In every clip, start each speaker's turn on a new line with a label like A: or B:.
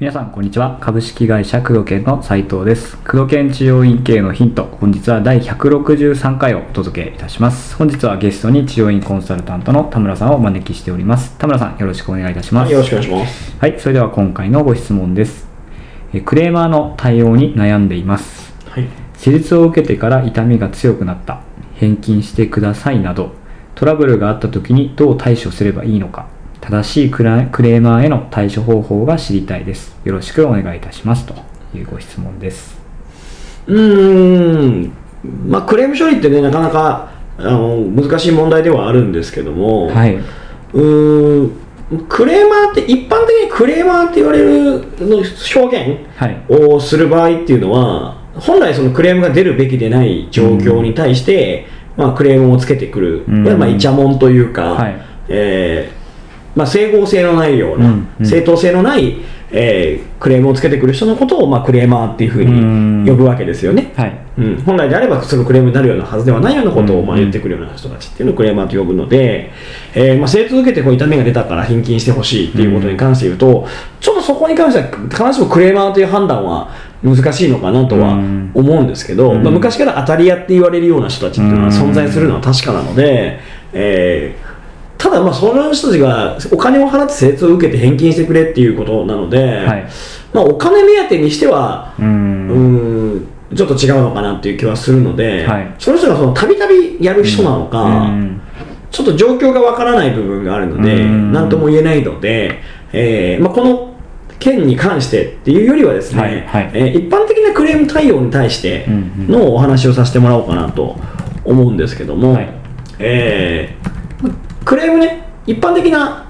A: 皆さんこんにちは。株式会社工藤研の斉藤です。工藤研治療院系のヒント。本日は第163回をお届けいたします。本日はゲストに治療院コンサルタントの田村さんをお招きしております。田村さんよろしくお願いいたします。
B: よろしくお願いします。
A: はいそれでは今回のご質問です。えクレーマーの対応に悩んでいます。
B: はい。
A: 施術を受けてから痛みが強くなった返金してくださいなどトラブルがあった時にどう対処すればいいのか正しいクラクレーマーへの対処方法が知りたいです。よろしくお願いいたします。というご質問です。
B: うーん。まあクレーム処理ってねなかなかあの難しい問題ではあるんですけども、
A: はい。う
B: ーん。クレーマーって一般的にクレーマーって言われるの表現
A: はい。
B: をする場合っていうのは本来そのクレームが出るべきでない状況に対して、まあ、クレームをつけてくる、
A: うん。
B: まあイチャモンというか、
A: はい。
B: えーまあ、整合性のないような、
A: うん。うん。
B: 正当性のない、えークレームをつけてくる人のことを、まあ、クレーマーっていうふう
A: うん。
B: に呼ぶわけですよね。
A: はい。
B: うん、本来であればそのクレームになるようなはずではないようなことを
A: うん。
B: まあ言ってくるような人たちっていうのをクレーマーと呼ぶので、えーまあ、精通を受けてこう痛みが出たから返金してほしいっていうことに関して言うと、ちょっとそこに関しては必ずしもクレーマーという判断は難しいのかなとは
A: うん。
B: 思うんですけど、
A: うん。
B: まあ、昔から当たり屋って言われるような人たちっていうのは存在するのは確かなので、えーただまあその人たちがお金を払って精通を受けて返金してくれっていうことなので、
A: はい。
B: まあ、お金目当てにしては
A: う
B: うんちょっと違うのかなっていう気はするので、
A: はい。
B: その人がそのたびたびやる人なのか、
A: うん。
B: ちょっと状況がわからない部分があるので、
A: うん。
B: なんとも言えないので、えーまあ、この件に関してっていうよりはですね、
A: はいはい。
B: えー一般的なクレーム対応に対してのお話をさせてもらおうかなと思うんですけども、
A: はい。
B: えーまクレームね一般的な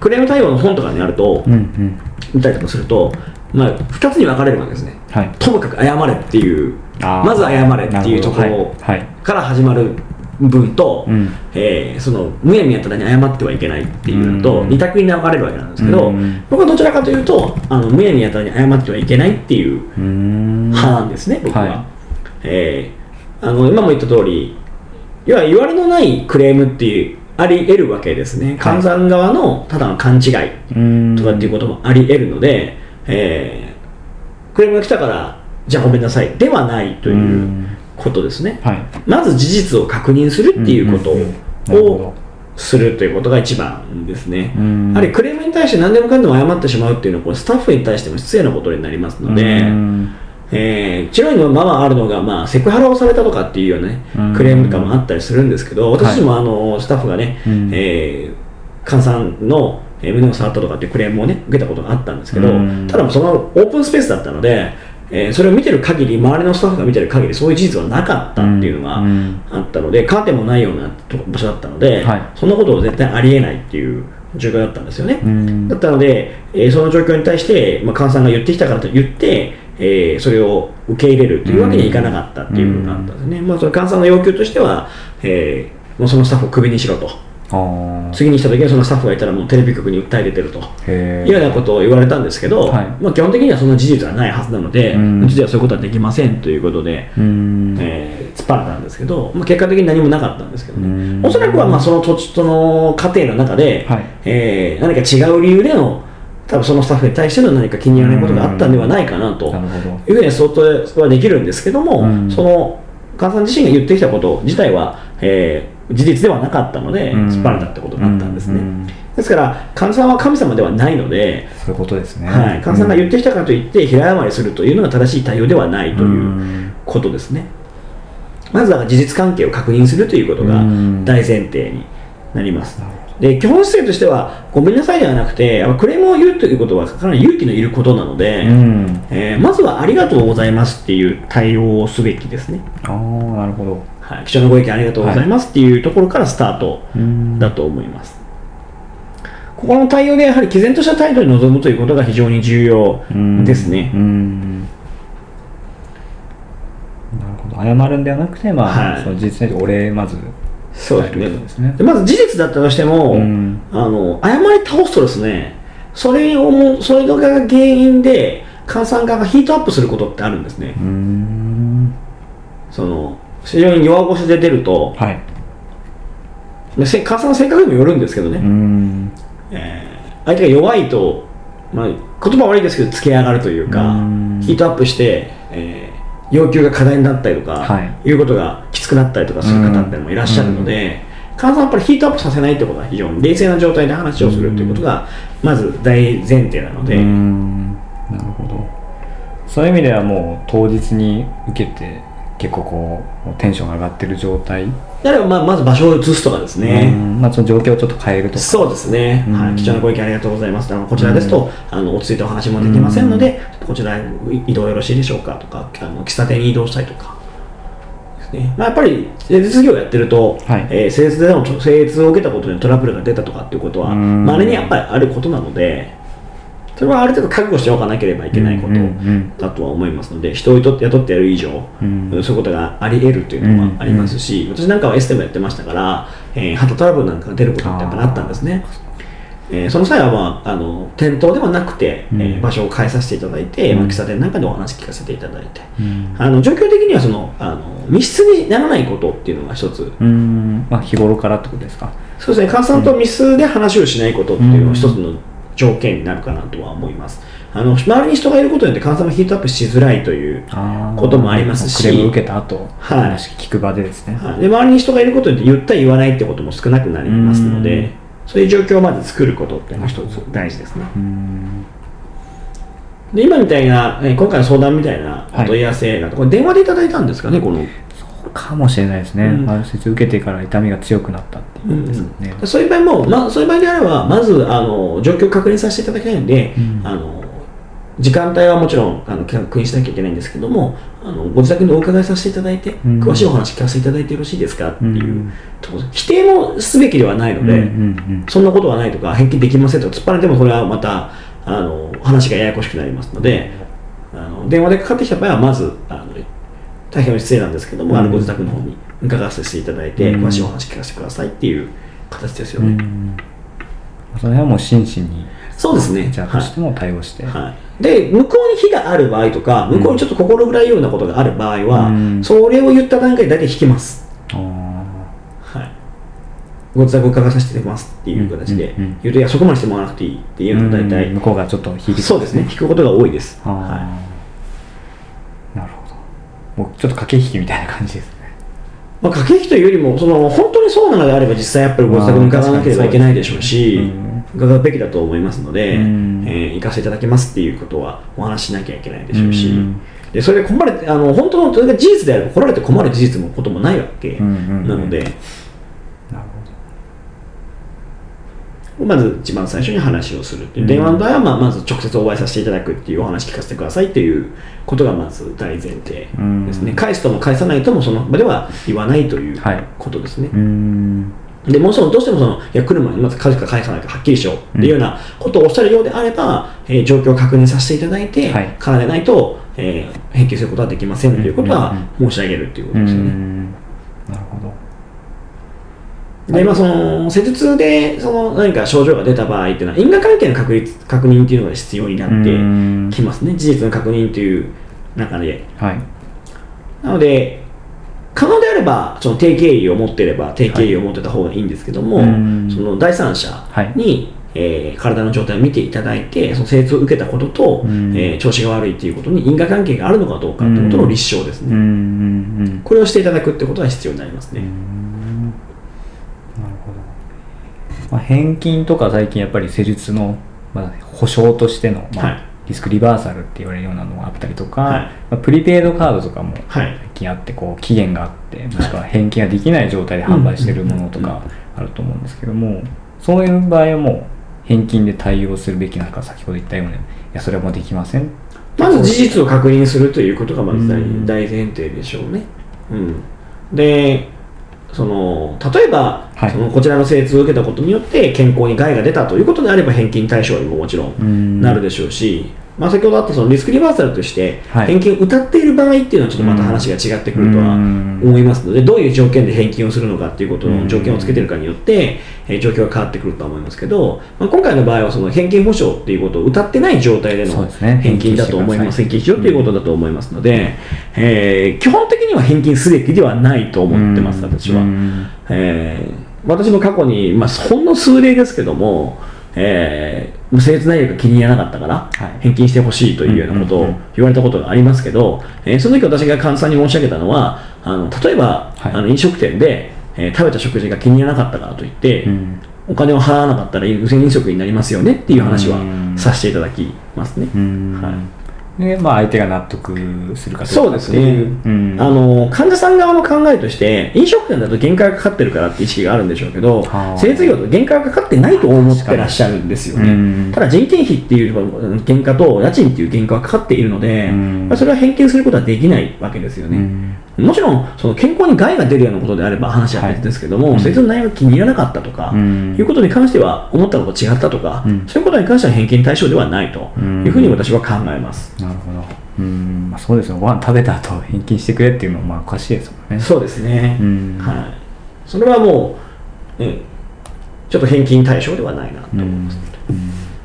B: クレーム対応の本とかにあると、
A: うんうん。
B: 見たりとかすると、まあ、2つに分かれるわけですね。
A: はい。
B: ともかく謝れっていうまず謝れっていうところから始まる文と、
A: うん。
B: えーそのむやみやたらに謝ってはいけないっていうのと、
A: うん。
B: 二択に分かれるわけなんですけど、
A: うん。
B: 僕はどちらかというとあのむやみやたらに謝ってはいけないっていう派なんですね、僕は。
A: はい。
B: えーあの今も言った通り要は言われのないクレームっていうあり得るわけですね。患者さん側のただの勘違い、
A: うん。
B: とかっていうこともあり得るので、えークレームが来たからじゃあごめんなさいではないと
A: う
B: いうんことですね、
A: はい。
B: まず事実を確認するっていうことを
A: ど。
B: するということが一番ですね、
A: うん。
B: やはりクレームに対して何でもかんでも謝ってしまうっていうのはこれスタッフに対しても失礼なことになりますので、
A: うん。
B: えー、治療院のままあるのが、まあ、セクハラをされたとかっていうようなね
A: うん。
B: クレームとかもあったりするんですけど私もあのスタッフがね、
A: うん。
B: えー患者さんのえー胸を触ったとかっていうクレームをね受けたことがあったんですけど、
A: うん。
B: ただそのオープンスペースだったので、えーそれを見てる限り周りのスタッフが見てる限りそういう事実はなかったっていうのが
A: うん
B: あったので、カーテンもないようなと場所だったので、
A: はい
B: そんなことを絶対ありえないっていう状況だったんですよね。
A: うん
B: だったので、えーその状況に対して、まあ、菅さんが言ってきたからと言って、えーそれを受け入れるというわけにはいかなかったっていう部分があったんですね。まあ、その菅さんの要求としては、えーもうそのスタッフをクビにしろと。次にした時にそのスタッフがいたらもうテレビ局に訴え出てると。
A: へ
B: いうようなことを言われたんですけど、
A: はい。
B: まあ、基本的にはそんな事実はないはずなので、
A: うん
B: うちではそういうことはできませんということで、
A: うん。
B: えー突っ張られたんですけど、まあ、結果的に何もなかったんですけどね、
A: うん。
B: おそらくはまあその土地との過程の中で、
A: はい。
B: えー何か違う理由での多分そのスタッフに対しての何か気に入らないことがあったんではないかなと。いうふうに想定はできるんですけども、
A: うん。
B: その菅さん自身が言ってきたこと自体は、えー事実ではなかったので、
A: うん。
B: 突っ張られたってことになったんですね。
A: うん。
B: ですから、菅さんは神様ではないので、
A: そういうことですね。
B: はい、菅さんが言ってきたからといって、平謝りするというのが正しい対応ではないと
A: う
B: いうん。ことですね。まずは事実関係を確認するということが
A: うん。
B: 大前提になります。で基本姿勢としては、ごめんなさいではなくて、クレームを言うということはかなり勇気のいることなので、
A: うん。
B: えーまずはありがとうございますっていう対応をすべきですね。
A: ああなるほど
B: はい、貴重なご意見ありがとうございますっていうところからスタート
A: うん。
B: だと思います。ここの対応でやはり毅然とした態度に臨むということが非常に重要ですね。
A: う。ん。なるほど。謝るんではなくて、まあ
B: はい。
A: その実際にお礼まず
B: そうですね。
A: ね。
B: でまず事実だったとしても、
A: うん。
B: あの謝り倒すとですねそれをもうそれが原因で菅さん側がヒートアップすることってあるんですね。その非常に弱腰で出ると、
A: はい。
B: でせ母さんの性格にもよるんですけどね、
A: う
B: えー相手が弱いと、まあ、言葉悪いですけどつけ上がるというか
A: うん。
B: ヒートアップして、えー要求が課題になったりとか、
A: はい。
B: い、うことがきつくなったりとかする方ってもいらっしゃるので、母さんはやっぱりヒートアップさせないってことは非常に冷静な状態で話をするということがまず大前提なので、
A: うーん。なるほど。そういう意味ではもう当日に受けて結構こうテンションが上がってる状態。
B: であればまあまず場所を移すとかです
A: う
B: ね、
A: ん。まあ、その状況をちょっと変えるとか。
B: そうですね、
A: うん。
B: はい、貴重なご意見ありがとうございます。あのこちらですと、あの落ち着いたお話もできませんので、こちらへ移動よろしいでしょうかとか、あの喫茶店に移動したいとか。ですね。まあ、やっぱり施術業をやってると、
A: はい。
B: えー施術での施術を受けたことでトラブルが出たとかっていうことは、
A: うん。
B: まれにやっぱりあることなので、それはある程度覚悟しておかなければいけないことだとは思いますので、人を雇って雇ってやる以上、
A: うん。
B: そういうことがあり得るというのはありますし、私なんかはエステもやってましたから、えー肌トラブルなんかが出ることってやっぱりあったんですね。えーその際は、まあ、あの店頭ではなくて、
A: うん。
B: えー場所を変えさせていただいて、
A: うん。
B: まあ、喫茶店なんかでお話聞かせていただいて、
A: うん。
B: あの状況的にはそのあの密室にならないことっていうのが一つ、
A: うーん。まあ日頃からってことですか？
B: そうですね、患者さんと密室で話をしないことっていうのが一つの条件になるかなとは思います。あの周りに人がいることによって患者さんもヒートアップしづらいということもありますし。
A: クレームを受けた後、
B: はい。
A: 話聞く場でですね、
B: はい。で周りに人がいることによって言った言わないってことも少なくなりますの
A: うん。
B: でそういう状況をまず作ることっていうのが一つ。大事ですね。で今みたいな、えー今回の相談みたいなお
A: はい。
B: 問い合わせが、これ電話でいただいたんですかねこの、
A: かもしれないですね、
B: うん。
A: 関節受けてから痛みが強くなったっていうことですよね、
B: でそういう場合も、まあ、そういう場合であればまずあの状況を確認させていただきたいので、
A: うん。
B: あの時間帯はもちろんあの確認しなきゃいけないんですけどもあのご自宅にお伺いさせていただいて、
A: うん。
B: 詳しいお話聞かせていただいてよろしいですかっていう、
A: うん。
B: ところ否定もすべきではないので、
A: うんうん
B: そんなことはないとか、返金できませんとか突っ張られても、これはまたあの話がややこしくなりますので、あの電話でかかってきた場合は、まずあの大変失礼なんですけども、あの
A: うん
B: ご自宅の方に伺わせていただいて、
A: うん。
B: 詳しいお話聞かせてくださいっていう形ですよね。
A: その辺はもう真摯に
B: そうですね。
A: じゃあとしても対応して、
B: はい、で向こうに非がある場合とか、向こうにちょっと心暗いようなことがある場合は、
A: うん。
B: それを言った段階で大体引きます。
A: あ
B: はい、ご自宅を伺わさせていただきますっていう形で
A: うんうんうん。
B: 言うと、いや、そこまでしてもらわなくていいっていうのが大体
A: うん。向こうがちょっと引いてくる。
B: そうですね、引くことが多いです。は
A: なるほどもうちょっと駆け引きみたいな感じですね。
B: いまあ、駆け引きというよりも、その本当にそうなのであれば、実際やっぱりご自宅に伺わなければいけないでしょうし、伺うべきだと思いますので、
A: うん。
B: えー行かせていただきますっていうことはお話ししなきゃいけないでしょうし、
A: うん
B: でそれで困るあの本当のそれが事実であれば、来られて困る事実もこともないわけ
A: うんうんうん
B: なので、
A: なる
B: まず一番最初に話をするっていう、
A: うん
B: 電話の場合は、まあ、まず直接お会いさせていただくっていうお話聞かせてくださいっていうことがまず大前提ですね、
A: うん。
B: 返すとも返さないともその場では言わないという
A: はい。
B: ことですね、
A: ほどうん。
B: でもちろんどうしてもそのいや来る前にまず返すか返さないかはっきりしようっていうようなことをおっしゃるようであれば、えー状況を確認させていただいて、
A: はい。
B: からでないと、えー返金することはできませんということは
A: うん
B: 申し上げるということ
A: う
B: ですよね。でまあ、その施術でその何か症状が出た場合っていうのは因果関係の確率確認っていうのが必要になって
A: うん。
B: きますね。事実の確認という中で。
A: はい。
B: なので可能であればその定型医を持っていれば定型医を持ってた方がいいんですけども、
A: うん。
B: その第三者に、えー体の状態を見ていただいてその施術を受けたことと、
A: うん。
B: えー調子が悪いということに因果関係があるのかどうかということの立証ですね、これをしていただくってことが必要になりますね、
A: うんなるほど、まあ、返金とか最近やっぱり施術の、まあ、保証としての、まあ
B: はい。
A: リスクリバーサルって言われるようなのがあったりとか、
B: はい。
A: まあ、プリペイドカードとかも
B: はい。
A: 最近あってこう期限があってもしくは返金ができない状態で販売してるものとかあると思うんですけどもそういう場合はもう返金で対応するべきなのか先ほど言ったようにいやそれはもうできません。
B: まず事実を確認するということがまず大前提でしょうね。うん、でその例えば、
A: はい。
B: そのこちらの施術を受けたことによって健康に害が出たということであれば返金対象にももちろ
A: ん。
B: なるでしょうし、まあ、先ほどあったそのリスクリバーサルとして
A: はい。
B: 返金を歌っている場合っていうのはちょっとまた話が違ってくるとは
A: うん。
B: 思いますので、どういう条件で返金をするのかっていうことの条件をつけてるかによって、えー状況が変わってくるとは思いますけど、まあ、今回の場合はその返金保証っていうことを歌ってない状態での返金だと思います、返
A: 返金
B: 金しろということだと思いますので、えー基本的には返金すべきではないと思ってます、私は。
A: うん。
B: えー私も過去に、まあ、ほんの数例ですけども、えー、無生内容が気に入らなかったから、
A: はい。
B: 返金してほしいというようなことを言われたことがありますけど、えーその時私が監査に申し上げたのは、あの例えば、
A: はい。
B: あの飲食店で、えー食べた食事が気に入らなかったからといって、
A: うん。
B: お金を払わなかったら無銭飲食になりますよねっていう話は
A: うん。
B: させていただきますね。
A: うん。
B: はい
A: でまあ相手が納得するかど
B: そううです
A: かっていう。
B: ね、
A: うん。
B: あの患者さん側の考えとして飲食店だと限界がかかってるからって意識があるんでしょうけど
A: はあ。
B: 施術業だと限界がかかってないと思ってらっしゃるんですよね、
A: うん。
B: ただ人件費っていう原価と家賃っていう原価はかかっているので、
A: うん。
B: まあそれは返金することはできないわけですよね、
A: うん
B: もちろんその健康に害が出るようなことであれば話は別ですけども、
A: はい。
B: 施術の内容が気に入らなかったとか、
A: うん。
B: いうことに関しては思ったのと違ったとか、
A: うん
B: そういうことに関しては返金対象ではないと
A: うん
B: いうふうに私は考えます、
A: なるほど。うん。まあそうですよ。ご飯食べた後返金してくれっていうのはまあおかしいですもんね。
B: そうですね、
A: うん。
B: はい、それはもう、うん、ちょっと返金対象ではないなと
A: うん
B: 思います、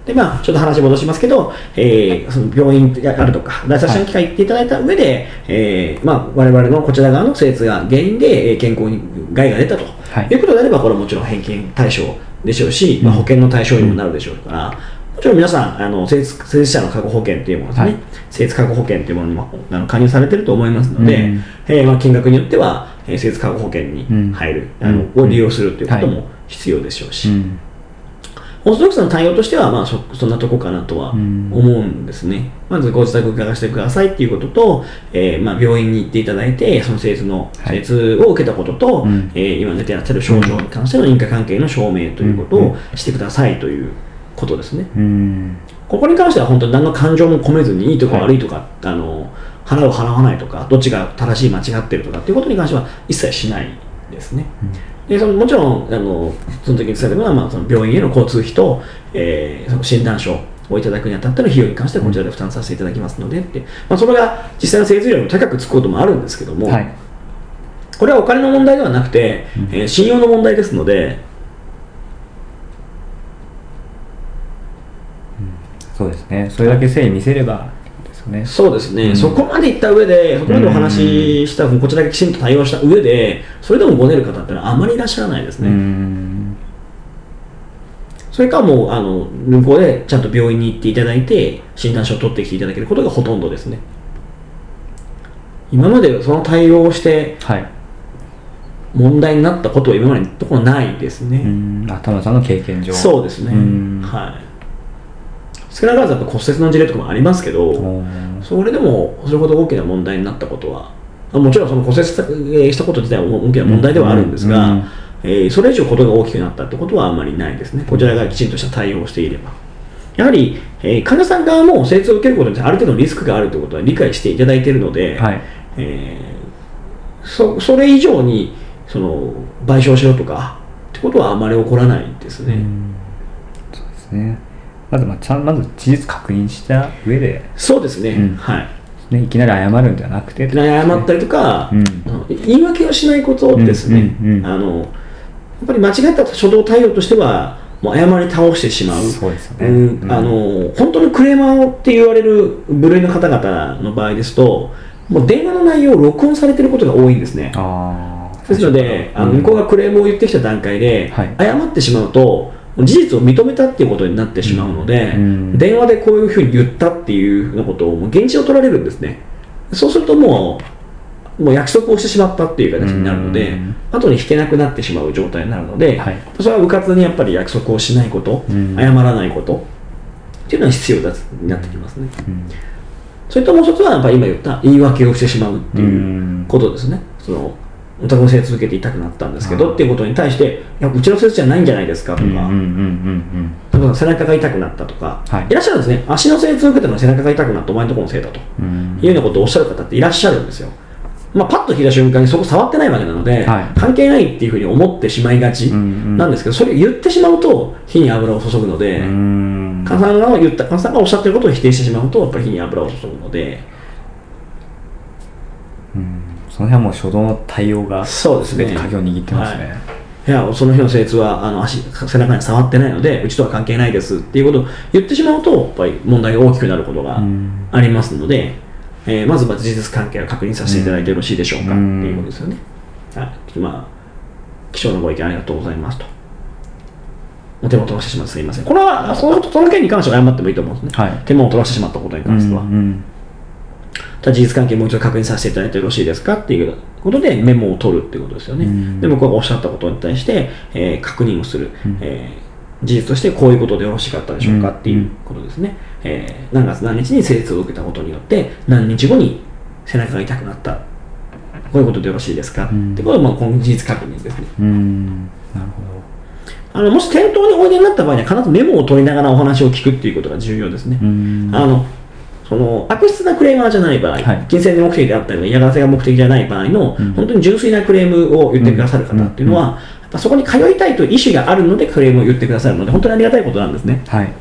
B: でまあ、ちょっと話戻しますけど、えーその病院があるとか、第三者の機会行っていただいた上で、えーまあ、我々のこちら側の施術が原因でえー健康に害が出たと、
A: はい。
B: い、うことであれば、これはもちろん返金対象でしょうし、まあ、保険の対象にもなるでしょうから、もちろん皆さん、あの施術者の過去保険というものですね、
A: はい。
B: 過去保険というものにもあの加入されていると思いますので、
A: うん。
B: えーまあ、金額によっては、えー施術過去保険に入る、
A: うん
B: あの
A: うん
B: を利用するということ
A: は
B: も必要でしょうし。
A: うん
B: オーソドックスな対応としては、まあそ、そんなとこかなとは
A: うん
B: 思うんですね。まずご自宅伺わせてくださいっていうことと、えーまあ、病院に行っていただいて、その施術の、
A: はい
B: 施術を受けたことと、
A: うん
B: えー今出てらっしゃる症状に関しての因果関係の証明ということ
A: うん
B: をしてくださいということですね。
A: うん
B: ここに関しては本当に何の感情も込めずにいいとか
A: はい
B: 悪いとか、あの払う払わないとかどっちが正しい間違ってるとかっていうことに関しては一切しないですね。でそのもちろんあのその時に伝えるのは、まあ、その病院への交通費と、えーその診断書をいただくにあたっての費用に関してはこちらで負担させていただきますのでって、まあ、それが実際の生活料も高くつくこともあるんですけども、
A: はい。
B: これはお金の問題ではなくて、
A: うん。
B: えー信用の問題ですので、
A: そうですね。それだけ誠意見せればよね
B: そうですね、
A: うん
B: そこまでいった上で、そこまでお話しした、こちらがきちんと対応した上で、それでもごねる方ってのはあまりいらっしゃらないです
A: う
B: ね。
A: ん
B: それかもうあの向こうでちゃんと病院に行っていただいて、診断書を取ってきていただけることがほとんどですね。今までその対応をして
A: はい
B: 問題になったことは今までのところないですね。
A: うんあ田村さんの経験上
B: そうですね。
A: うん
B: はい。少なからずやっぱ骨折の事例とかもありますけど、それでもそれほど大きな問題になったことは、あもちろんその骨折したこと自体は大きな問題ではあるんですが、
A: うん
B: えーそれ以上ことが大きくなったってことはあんまりないですね。こちらがきちんとした対応をしていれば。やはり、えー患者さん側も施術を受けることにある程度のリスクがあるということは理解していただいているので、
A: はい
B: えーそそれ以上にその賠償しろとかってことはあまり起こらないですね。
A: うんそうですねまずまあちゃんまず事実確認した上で、
B: そうですね、
A: うん。
B: はい。
A: ね、いきなり謝るんではなくて。
B: 謝ったりとか、
A: うん。
B: 言い訳をしないことですね、
A: うんうんうん
B: あのやっぱり間違った初動対応としては、もう謝り倒してしまう、
A: そうですよね。
B: うん。
A: うん。
B: あの本当にクレーマーって言われる部類の方々の場合ですと、もう電話の内容を録音されていることが多いんですね。
A: ああ
B: ですので、あの向こうがクレームを言ってきた段階で、
A: はい。
B: 謝ってしまうと、事実を認めたっていうことになってしまうので、
A: うん
B: 電話でこういうふうに言ったっていうふうなことをもう現地を取られるんですね。そうするともう、もう約束をしてしまったっていう形になるので
A: うん、
B: 後に引けなくなってしまう状態になるので、
A: はい
B: それはうかつにやっぱり約束をしないこと、
A: うん
B: 謝らないことっていうのは必要だになってきますね。
A: うん
B: それともう一つはやっぱり今言った言い訳をしてしまうっていううんことですね。そのお宅の施術受けて痛くなったんですけどっていうことに対して、いやうちの施術じゃないんじゃないですかとか、
A: うんうんうん
B: 背中が痛くなったとか、
A: はい。
B: い、らっしゃるんですね。足の施術を受けたのに背中が痛くなってお前のところのせいだというようなことをおっしゃる方っていらっしゃるんですよ。まあ、パッと聞いた瞬間にそこ触ってないわけなので、
A: はい。
B: 関係ないっていうふうに思ってしまいがちなんですけど、それを言ってしまうと火に油を注ぐので、菅さんが言った菅さんがおっしゃってることを否定してしまうとやっぱり火に油を注ぐので
A: うんその辺はもう初動の対応が
B: そうですね
A: 全て鍵を握ってますね、
B: はいいやその日の精通はあの足背中に触ってないのでうちとは関係ないですっていうことを言ってしまうとやっぱり問題が大きくなることが
A: うん
B: ありますので、えーまずは事実関係を確認させていただいてよろしいでしょうかって
A: うん
B: いうことですよね。はい、まあ、貴重なご意見ありがとうございますと。お手間を取らせてしまってすみません。これは、そのその件に関しては謝ってもいいと思うんですね。
A: はい
B: 手間を取らせてしまったことに関しては。
A: うんうん
B: 事実関係もう一度確認させていただいてよろしいですかっていうことでメモを取るっていうことですよね。
A: うん
B: で、僕がおっしゃったことに対して、えー確認をする、
A: うん
B: えー事実としてこういうことでよろしかったでしょうかっていうことですね。えー何月何日に成立を受けたことによって、何日後に背中が痛くなった。こういうことでよろしいですか、
A: うん
B: ってことは、まあ、この事実確認ですね。
A: うんなるほ
B: あのもし店頭においでになった場合には、必ずメモを取りながらお話を聞くっていうことが重要ですね。あのその悪質なクレーマーじゃない場合、
A: はい。
B: 金銭目的であったり嫌がらせが目的じゃない場合の、
A: うん。
B: 本当に純粋なクレームを言ってくださる方っていうのは、そこに通いたいという意思があるのでクレームを言ってくださるので、本当にありがたいことなんですね。
A: はい。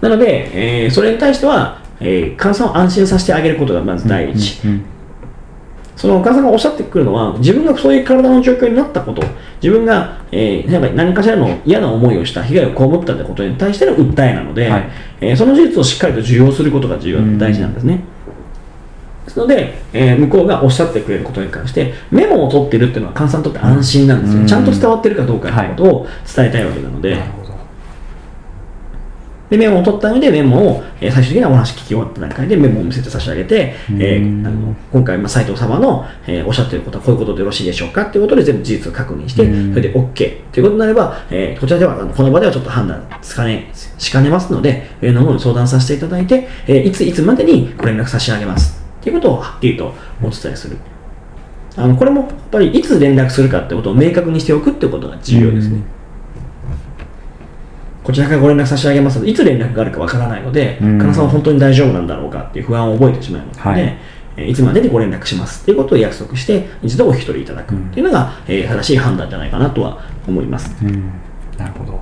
B: なので、えーそれに対しては、えー、患者さんを安心させてあげることがまず第一。
A: うん
B: そのお母さんがおっしゃってくるのは、自分がそういう体の状況になったこと、自分が、えー何かしらの嫌な思いをした、被害を被ったということに対しての訴えなので、
A: はい
B: えーその事実をしっかりと受容することが重要
A: うん
B: 大事なんですね。ですので、えー向こうがおっしゃってくれることに関して、メモを取ってるっていうのは、患者さんにとって安心なんですよ。
A: うん
B: ちゃんと伝わってるかどうかということを伝えたいわけなので、
A: なるほど
B: でメモを取った上でメモを、えー最終的にはお話聞き終わった段階でメモを見せて差し上げて、え
A: うん。
B: ーあの今回、まあ、斉藤様の、えーおっしゃっていることはこういうことでよろしいでしょうかということで全部事実を確認して、
A: うん。
B: それで OK ということになれば、えーこちらではあのこの場ではちょっと判断つかねしかねますので上の方に相談させていただいて、えーいついつまでにご連絡差し上げますということをはっきりとお伝えする。あのこれもやっぱりいつ連絡するかってことを明確にしておくってことが重要ですね、こちらからご連絡差し上げますので、いつ連絡があるかわからないので、
A: うん。
B: さんは本当に大丈夫なんだろうかっていう不安を覚えてしまいますので、
A: はい。
B: えーいつまでにご連絡しますっていうことを約束して、一度お引き取りいただくっていうのが、えー正しい判断じゃないかなとは思います。
A: うん。なるほど。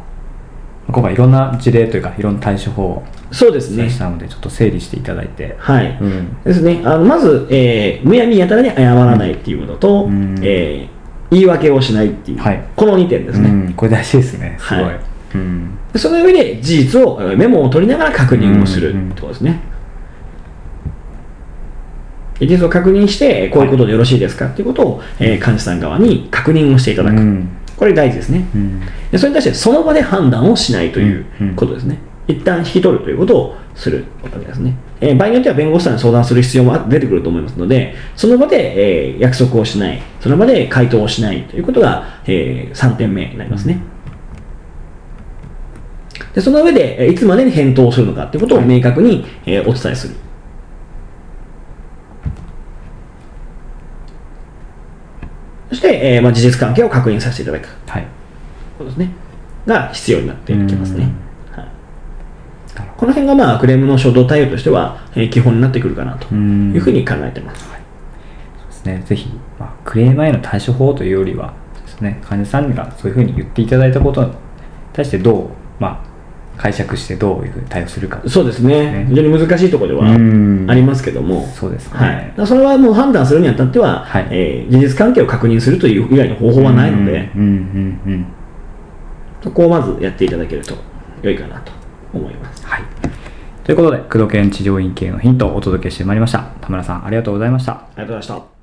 A: 今回いろんな事例というかいろんな対処法を
B: そうですね。
A: 示。したのでちょっと整理していただいて、
B: はい。
A: うん。
B: ですね。あのまず、えーむやみやたらに謝らないっていうことと、
A: うん。
B: えー言い訳をしないっていう、
A: はい。
B: この2点ですね。
A: うん、これ大事ですね。すごい、
B: はい
A: うん
B: でその上で事実を、えーメモを取りながら確認をする
A: うん
B: ってことですね。で事実を確認して、こういうことでよろしいですかっていうことを、えー患者さん側に確認をしていただく。
A: うん
B: これ大事ですね。
A: うん
B: でそれに対してその場で判断をしないということですね。一旦引き取るということをするわけですね。えー場合によっては弁護士さんに相談する必要も出てくると思いますので、その場で、えー約束をしない、その場で回答をしないということが、え3点目になりますね。でその上で、えーいつまでに返答をするのかということを明確に、えーお伝えする。そして、えーまあ、事実関係を確認させていただく。
A: はい
B: ことですね。が必要になってきますね。この辺がまあクレームの初動対応としては、えー基本になってくるかなというふうに考えてます。
A: そうですね、ぜひ、まあ、クレーマーへの対処法というよりはですね、患者さんがそういうふうに言っていただいたことに対してどう、まあ、解釈してどういうふうに対応するか。
B: そうですね
A: ね。
B: 非常に難しいところでは
A: うん
B: ありますけども、
A: そうですね。
B: はい。それはもう判断するにあたっては、
A: はい
B: えー事実関係を確認するという以外の方法はないので。そこをまずやっていただけると良いかなと思います。
A: はい。ということで、工藤研治療院系のヒントをお届けしてまいりました。田村さん、ありがとうございました。
B: ありがとうございました。